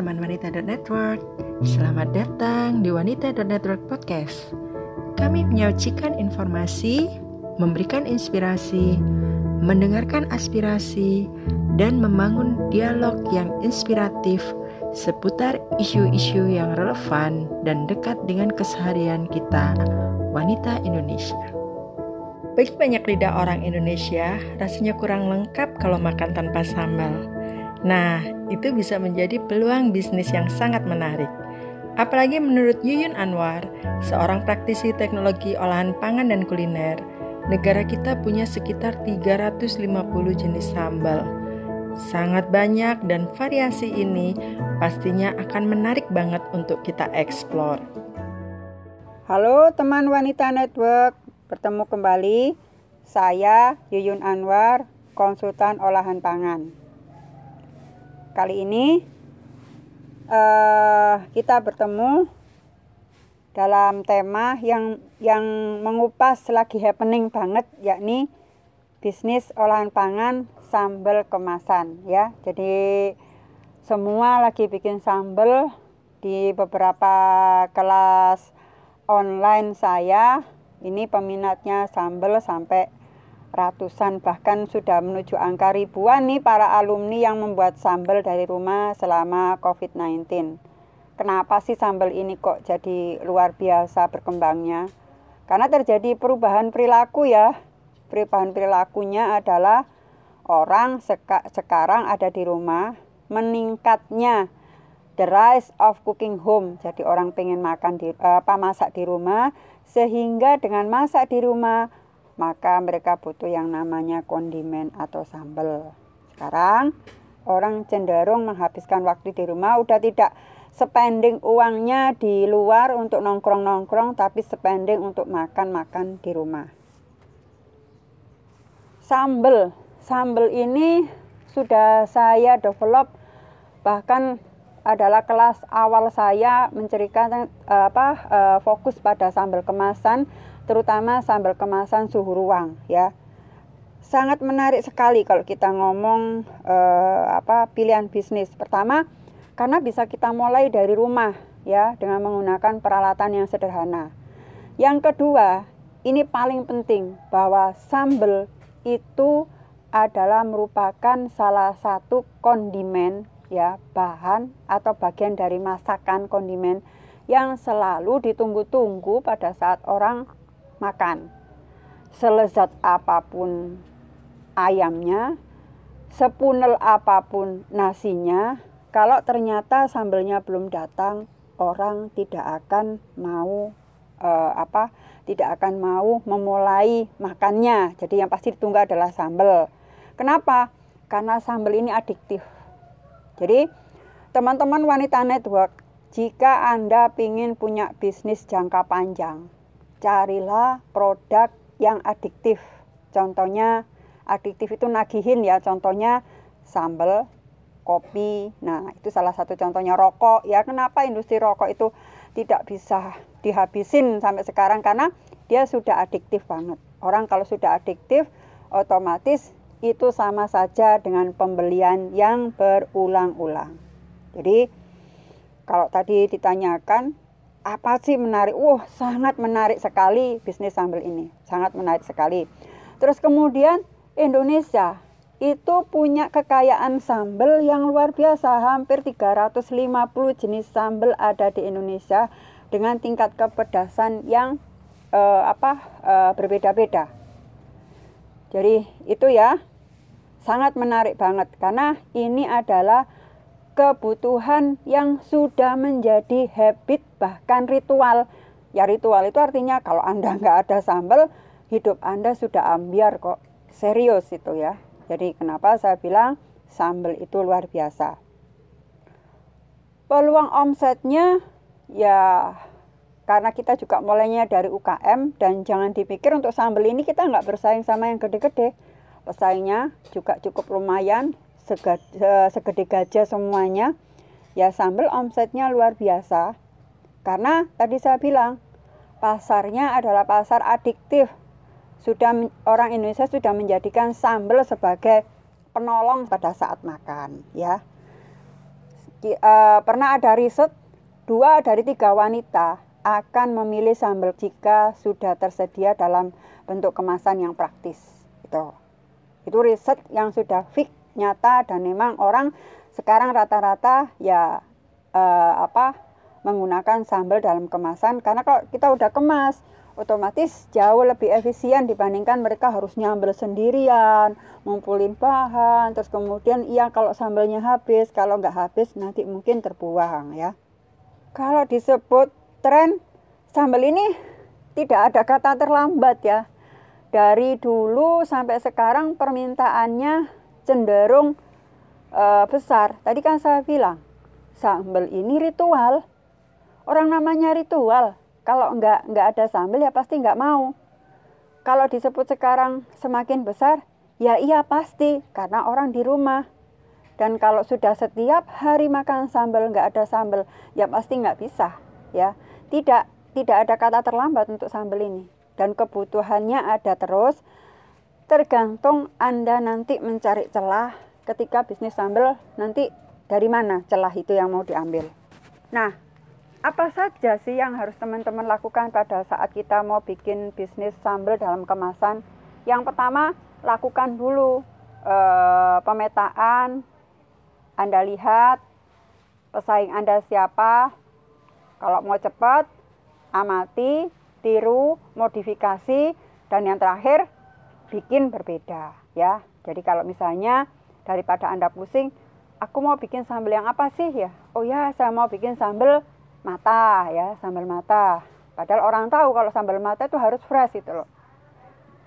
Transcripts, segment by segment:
teman wanita.network. Selamat datang di wanita.network podcast. Kami menyajikan informasi, memberikan inspirasi, mendengarkan aspirasi, dan membangun dialog yang inspiratif seputar isu-isu yang relevan dan dekat dengan keseharian kita, wanita Indonesia. Bagi banyak lidah orang Indonesia, rasanya kurang lengkap kalau makan tanpa sambal. Nah, itu bisa menjadi peluang bisnis yang sangat menarik. Apalagi menurut Yuyun Anwar, seorang praktisi teknologi olahan pangan dan kuliner, negara kita punya sekitar 350 jenis sambal. Sangat banyak dan variasi ini pastinya akan menarik banget untuk kita eksplor. Halo teman wanita network, bertemu kembali. Saya Yuyun Anwar, konsultan olahan pangan. Kali ini uh, kita bertemu dalam tema yang yang mengupas lagi happening banget yakni bisnis olahan pangan sambal kemasan ya. Jadi semua lagi bikin sambal di beberapa kelas online saya. Ini peminatnya sambal sampai ratusan bahkan sudah menuju angka ribuan nih para alumni yang membuat sambal dari rumah selama COVID-19. Kenapa sih sambal ini kok jadi luar biasa berkembangnya? Karena terjadi perubahan perilaku ya. Perubahan perilakunya adalah orang seka sekarang ada di rumah, meningkatnya the rise of cooking home. Jadi orang pengen makan di apa masak di rumah sehingga dengan masak di rumah maka mereka butuh yang namanya kondimen atau sambal. Sekarang orang cenderung menghabiskan waktu di rumah udah tidak spending uangnya di luar untuk nongkrong-nongkrong tapi spending untuk makan-makan di rumah. Sambal, sambal ini sudah saya develop bahkan adalah kelas awal saya menceritakan eh, apa eh, fokus pada sambal kemasan terutama sambal kemasan suhu ruang ya. Sangat menarik sekali kalau kita ngomong eh, apa pilihan bisnis. Pertama, karena bisa kita mulai dari rumah ya dengan menggunakan peralatan yang sederhana. Yang kedua, ini paling penting bahwa sambal itu adalah merupakan salah satu kondimen ya bahan atau bagian dari masakan kondimen yang selalu ditunggu-tunggu pada saat orang makan. Selezat apa pun ayamnya, sepunel apa pun nasinya, kalau ternyata sambelnya belum datang, orang tidak akan mau uh, apa? Tidak akan mau memulai makannya. Jadi yang pasti ditunggu adalah sambel. Kenapa? Karena sambel ini adiktif. Jadi teman-teman wanita network, jika Anda ingin punya bisnis jangka panjang, carilah produk yang adiktif. Contohnya adiktif itu nagihin ya, contohnya sambal, kopi. Nah, itu salah satu contohnya rokok. Ya, kenapa industri rokok itu tidak bisa dihabisin sampai sekarang karena dia sudah adiktif banget. Orang kalau sudah adiktif otomatis itu sama saja dengan pembelian yang berulang-ulang. Jadi kalau tadi ditanyakan apa sih menarik? Wah, sangat menarik sekali bisnis sambal ini. Sangat menarik sekali. Terus kemudian Indonesia itu punya kekayaan sambal yang luar biasa. Hampir 350 jenis sambal ada di Indonesia dengan tingkat kepedasan yang uh, apa uh, berbeda-beda. Jadi itu ya sangat menarik banget karena ini adalah kebutuhan yang sudah menjadi habit bahkan ritual. Ya ritual itu artinya kalau Anda nggak ada sambal, hidup Anda sudah ambiar kok. Serius itu ya. Jadi kenapa saya bilang sambal itu luar biasa. Peluang omsetnya ya karena kita juga mulainya dari UKM dan jangan dipikir untuk sambal ini kita nggak bersaing sama yang gede-gede. Pesaingnya juga cukup lumayan segede gajah semuanya ya sambal omsetnya luar biasa karena tadi saya bilang pasarnya adalah pasar adiktif sudah orang Indonesia sudah menjadikan sambal sebagai penolong pada saat makan ya uh, pernah ada riset dua dari tiga wanita akan memilih sambal jika sudah tersedia dalam bentuk kemasan yang praktis. Itu. Itu riset yang sudah fix nyata dan memang orang sekarang rata-rata ya uh, apa menggunakan sambal dalam kemasan karena kalau kita udah kemas otomatis jauh lebih efisien dibandingkan mereka harus nyambel sendirian, ngumpulin bahan, terus kemudian iya kalau sambalnya habis, kalau nggak habis nanti mungkin terbuang ya. Kalau disebut tren sambal ini tidak ada kata terlambat ya. Dari dulu sampai sekarang permintaannya cenderung uh, besar. Tadi kan saya bilang, sambal ini ritual. Orang namanya ritual. Kalau nggak nggak ada sambal ya pasti nggak mau. Kalau disebut sekarang semakin besar, ya iya pasti karena orang di rumah. Dan kalau sudah setiap hari makan sambal nggak ada sambal, ya pasti nggak bisa, ya. Tidak tidak ada kata terlambat untuk sambal ini dan kebutuhannya ada terus tergantung Anda nanti mencari celah ketika bisnis sambal nanti dari mana celah itu yang mau diambil. Nah, apa saja sih yang harus teman-teman lakukan pada saat kita mau bikin bisnis sambal dalam kemasan? Yang pertama, lakukan dulu e, pemetaan. Anda lihat pesaing Anda siapa. Kalau mau cepat, amati, tiru, modifikasi, dan yang terakhir bikin berbeda ya. Jadi kalau misalnya daripada Anda pusing, aku mau bikin sambal yang apa sih ya? Oh ya, saya mau bikin sambal mata ya, sambal mata. Padahal orang tahu kalau sambal mata itu harus fresh itu loh.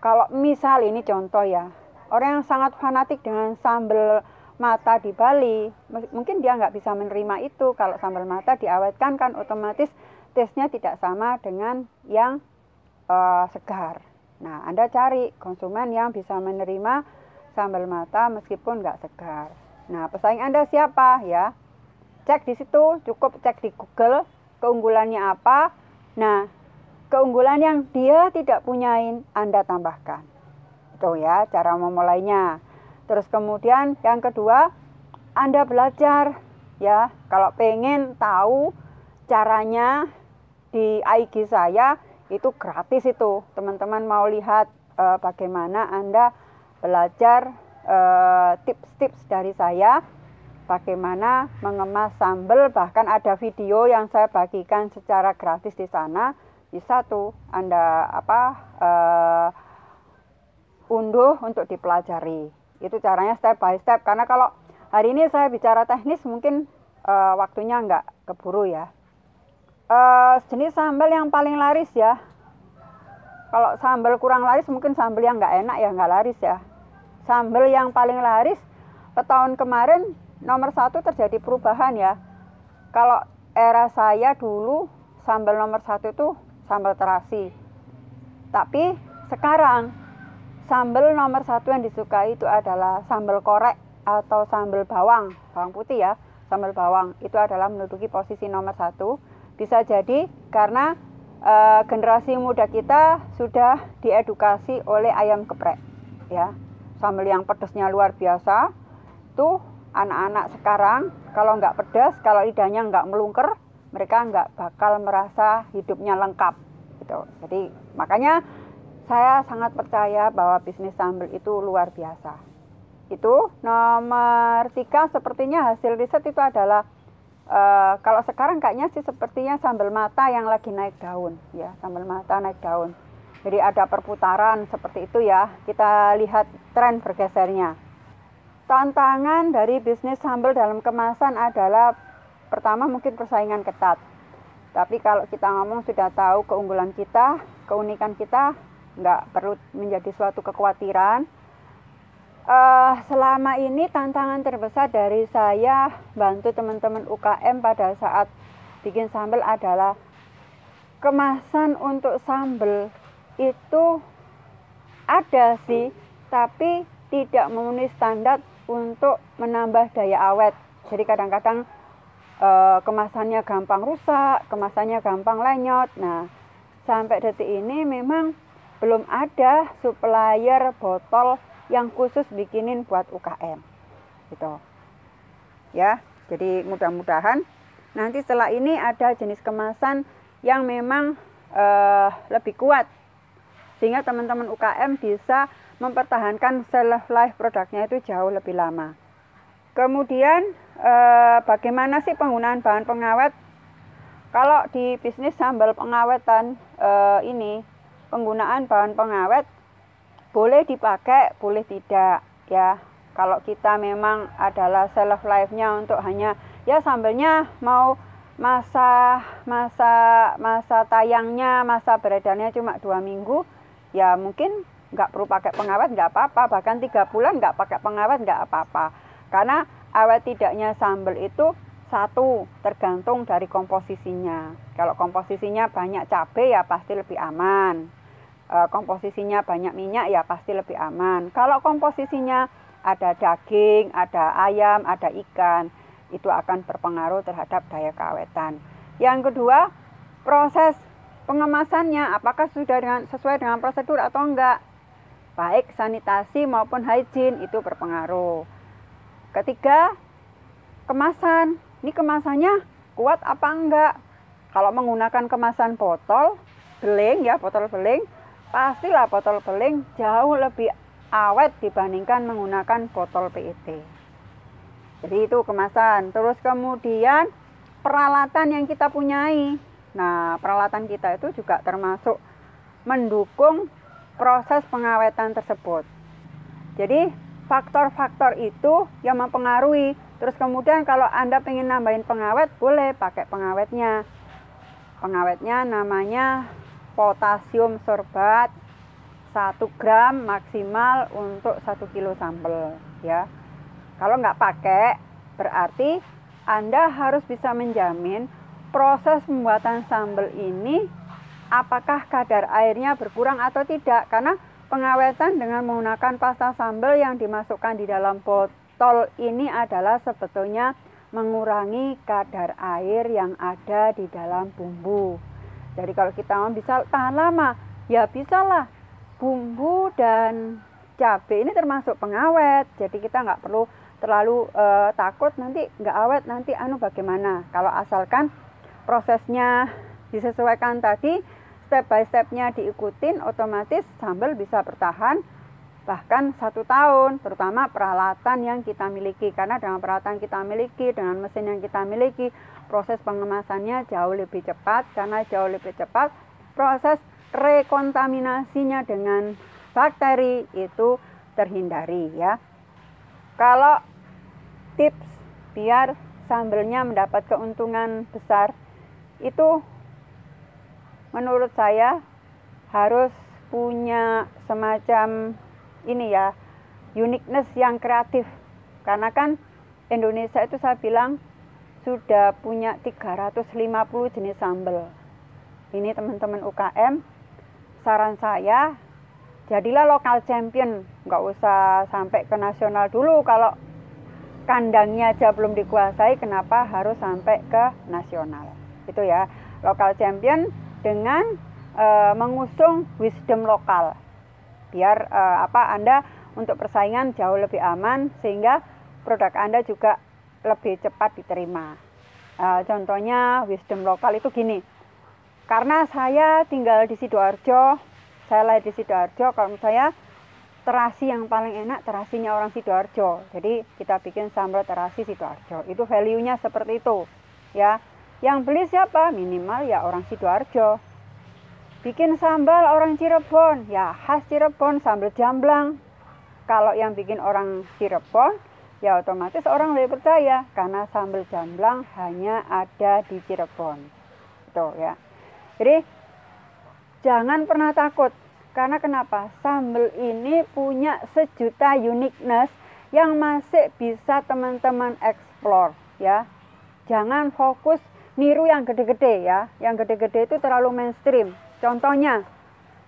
Kalau misal ini contoh ya, orang yang sangat fanatik dengan sambal mata di Bali, mungkin dia nggak bisa menerima itu. Kalau sambal mata diawetkan kan otomatis tesnya tidak sama dengan yang uh, segar. Nah, Anda cari konsumen yang bisa menerima sambal mata meskipun nggak segar. Nah, pesaing Anda siapa ya? Cek di situ, cukup cek di Google keunggulannya apa. Nah, keunggulan yang dia tidak punyain Anda tambahkan. Itu ya cara memulainya. Terus kemudian yang kedua, Anda belajar ya. Kalau pengen tahu caranya di IG saya itu gratis itu. Teman-teman mau lihat uh, bagaimana Anda belajar eh, tips-tips uh, dari saya bagaimana mengemas sambal bahkan ada video yang saya bagikan secara gratis di sana bisa tuh Anda apa uh, unduh untuk dipelajari. Itu caranya step by step karena kalau hari ini saya bicara teknis mungkin uh, waktunya nggak keburu ya uh, jenis sambal yang paling laris ya. Kalau sambal kurang laris mungkin sambal yang nggak enak ya nggak laris ya. Sambal yang paling laris tahun kemarin nomor satu terjadi perubahan ya. Kalau era saya dulu sambal nomor satu itu sambal terasi. Tapi sekarang sambal nomor satu yang disukai itu adalah sambal korek atau sambal bawang bawang putih ya sambal bawang. Itu adalah menduduki posisi nomor satu bisa jadi karena e, generasi muda kita sudah diedukasi oleh ayam geprek, ya. Sambal yang pedasnya luar biasa. Tuh anak-anak sekarang kalau nggak pedas, kalau lidahnya nggak melungker, mereka nggak bakal merasa hidupnya lengkap. Gitu. Jadi makanya saya sangat percaya bahwa bisnis sambal itu luar biasa. Itu nomor tiga sepertinya hasil riset itu adalah Uh, kalau sekarang kayaknya sih sepertinya sambal mata yang lagi naik daun ya sambal mata naik daun. Jadi ada perputaran seperti itu ya. Kita lihat tren bergesernya. Tantangan dari bisnis sambal dalam kemasan adalah pertama mungkin persaingan ketat. Tapi kalau kita ngomong sudah tahu keunggulan kita keunikan kita nggak perlu menjadi suatu kekhawatiran uh, selama ini tantangan terbesar dari saya bantu teman-teman UKM pada saat bikin sambal adalah kemasan untuk sambal itu ada sih tapi tidak memenuhi standar untuk menambah daya awet. Jadi kadang-kadang uh, kemasannya gampang rusak kemasannya gampang lenyot. Nah sampai detik ini memang belum ada supplier botol yang khusus bikinin buat UKM gitu ya Jadi mudah-mudahan nanti setelah ini ada jenis kemasan yang memang uh, lebih kuat sehingga teman-teman UKM bisa mempertahankan shelf life produknya itu jauh lebih lama. Kemudian eh, bagaimana sih penggunaan bahan pengawet? Kalau di bisnis sambal pengawetan eh, ini penggunaan bahan pengawet boleh dipakai, boleh tidak ya. Kalau kita memang adalah shelf life-nya untuk hanya ya sambalnya mau masa masa masa tayangnya masa beredarnya cuma dua minggu ya mungkin nggak perlu pakai pengawet nggak apa-apa bahkan tiga bulan nggak pakai pengawet nggak apa-apa karena awet tidaknya sambal itu satu tergantung dari komposisinya. Kalau komposisinya banyak cabai ya pasti lebih aman. E, komposisinya banyak minyak ya pasti lebih aman. Kalau komposisinya ada daging, ada ayam, ada ikan, itu akan berpengaruh terhadap daya keawetan. Yang kedua, proses pengemasannya apakah sudah dengan sesuai dengan prosedur atau enggak. Baik sanitasi maupun hygiene itu berpengaruh. Ketiga, kemasan. Ini kemasannya kuat apa enggak? Kalau menggunakan kemasan botol beling ya, botol beling, pastilah botol beling jauh lebih awet dibandingkan menggunakan botol PET. Jadi itu kemasan. Terus kemudian peralatan yang kita punyai. Nah, peralatan kita itu juga termasuk mendukung proses pengawetan tersebut. Jadi faktor-faktor itu yang mempengaruhi. Terus kemudian kalau Anda pengen nambahin pengawet, boleh pakai pengawetnya. Pengawetnya namanya potasium sorbat 1 gram maksimal untuk 1 kilo sambal ya. Kalau nggak pakai berarti Anda harus bisa menjamin proses pembuatan sambal ini apakah kadar airnya berkurang atau tidak karena Pengawetan dengan menggunakan pasta sambal yang dimasukkan di dalam botol ini adalah sebetulnya mengurangi kadar air yang ada di dalam bumbu. Jadi kalau kita mau bisa tahan lama, ya bisalah. Bumbu dan cabai ini termasuk pengawet, jadi kita nggak perlu terlalu uh, takut nanti nggak awet nanti anu bagaimana. Kalau asalkan prosesnya disesuaikan tadi step by stepnya diikutin otomatis sambal bisa bertahan bahkan satu tahun terutama peralatan yang kita miliki. Karena dengan peralatan kita miliki dengan mesin yang kita miliki proses pengemasannya jauh lebih cepat. Karena jauh lebih cepat proses rekontaminasinya dengan bakteri itu terhindari ya. Kalau tips biar sambalnya mendapat keuntungan besar itu menurut saya harus punya semacam ini ya uniqueness yang kreatif. Karena kan Indonesia itu saya bilang sudah punya 350 jenis sambal. Ini teman-teman UKM saran saya jadilah lokal champion. Nggak usah sampai ke nasional dulu. Kalau kandangnya aja belum dikuasai kenapa harus sampai ke nasional? Itu ya lokal champion dengan uh, mengusung wisdom lokal biar uh, apa Anda untuk persaingan jauh lebih aman sehingga produk Anda juga lebih cepat diterima. Uh, contohnya wisdom lokal itu gini. Karena saya tinggal di Sidoarjo, saya lahir di Sidoarjo, kalau saya terasi yang paling enak terasinya orang Sidoarjo. Jadi kita bikin sambal terasi Sidoarjo. Itu value-nya seperti itu, ya. Yang beli siapa? Minimal ya orang Sidoarjo. Bikin sambal orang Cirebon, ya khas Cirebon, sambal jamblang. Kalau yang bikin orang Cirebon, ya otomatis orang lebih percaya karena sambal jamblang hanya ada di Cirebon. Itu ya. Jadi jangan pernah takut karena kenapa? Sambal ini punya sejuta uniqueness yang masih bisa teman-teman explore ya. Jangan fokus niru yang gede-gede ya. Yang gede-gede itu terlalu mainstream. Contohnya,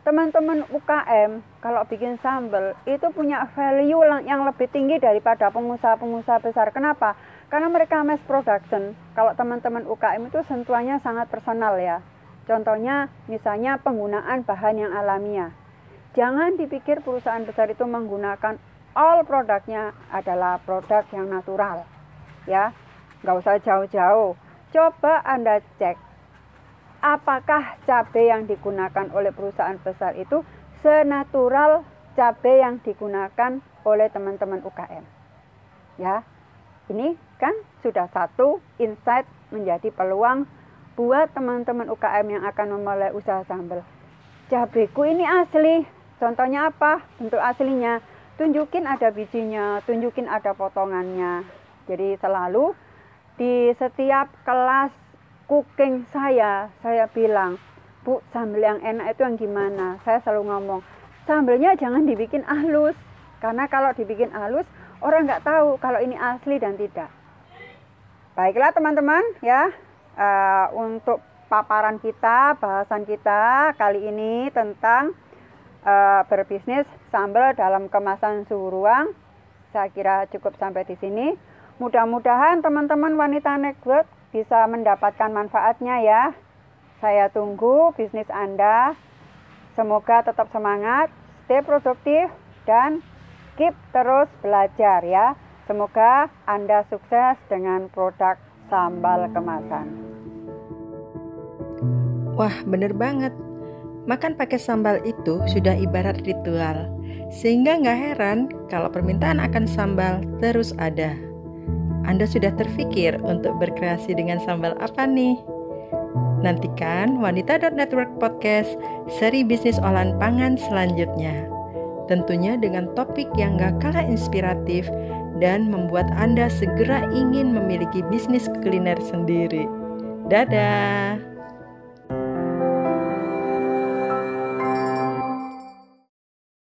teman-teman UKM kalau bikin sambal itu punya value yang lebih tinggi daripada pengusaha-pengusaha besar. Kenapa? Karena mereka mass production. Kalau teman-teman UKM itu sentuhannya sangat personal ya. Contohnya misalnya penggunaan bahan yang alamiah. Jangan dipikir perusahaan besar itu menggunakan all produknya adalah produk yang natural. Ya, nggak usah jauh-jauh. Coba Anda cek apakah cabai yang digunakan oleh perusahaan besar itu senatural cabai yang digunakan oleh teman-teman UKM. Ya, ini kan sudah satu insight menjadi peluang buat teman-teman UKM yang akan memulai usaha sambal. Cabaiku ini asli. Contohnya apa? Bentuk aslinya. Tunjukin ada bijinya, tunjukin ada potongannya. Jadi selalu di setiap kelas cooking saya, saya bilang, Bu, sambal yang enak itu yang gimana? Saya selalu ngomong, sambelnya jangan dibikin halus. Karena kalau dibikin halus, orang nggak tahu kalau ini asli dan tidak. Baiklah teman-teman ya, uh, untuk paparan kita, bahasan kita kali ini tentang uh, berbisnis sambal dalam kemasan suhu ruang. Saya kira cukup sampai di sini. Mudah-mudahan teman-teman wanita network bisa mendapatkan manfaatnya ya. Saya tunggu bisnis Anda. Semoga tetap semangat, stay produktif, dan keep terus belajar ya. Semoga Anda sukses dengan produk sambal kemasan. Wah, bener banget. Makan pakai sambal itu sudah ibarat ritual, sehingga nggak heran kalau permintaan akan sambal terus ada. Anda sudah terpikir untuk berkreasi dengan sambal apa nih? Nantikan Wanita.network Podcast seri bisnis olahan pangan selanjutnya. Tentunya dengan topik yang gak kalah inspiratif dan membuat Anda segera ingin memiliki bisnis kuliner sendiri. Dadah!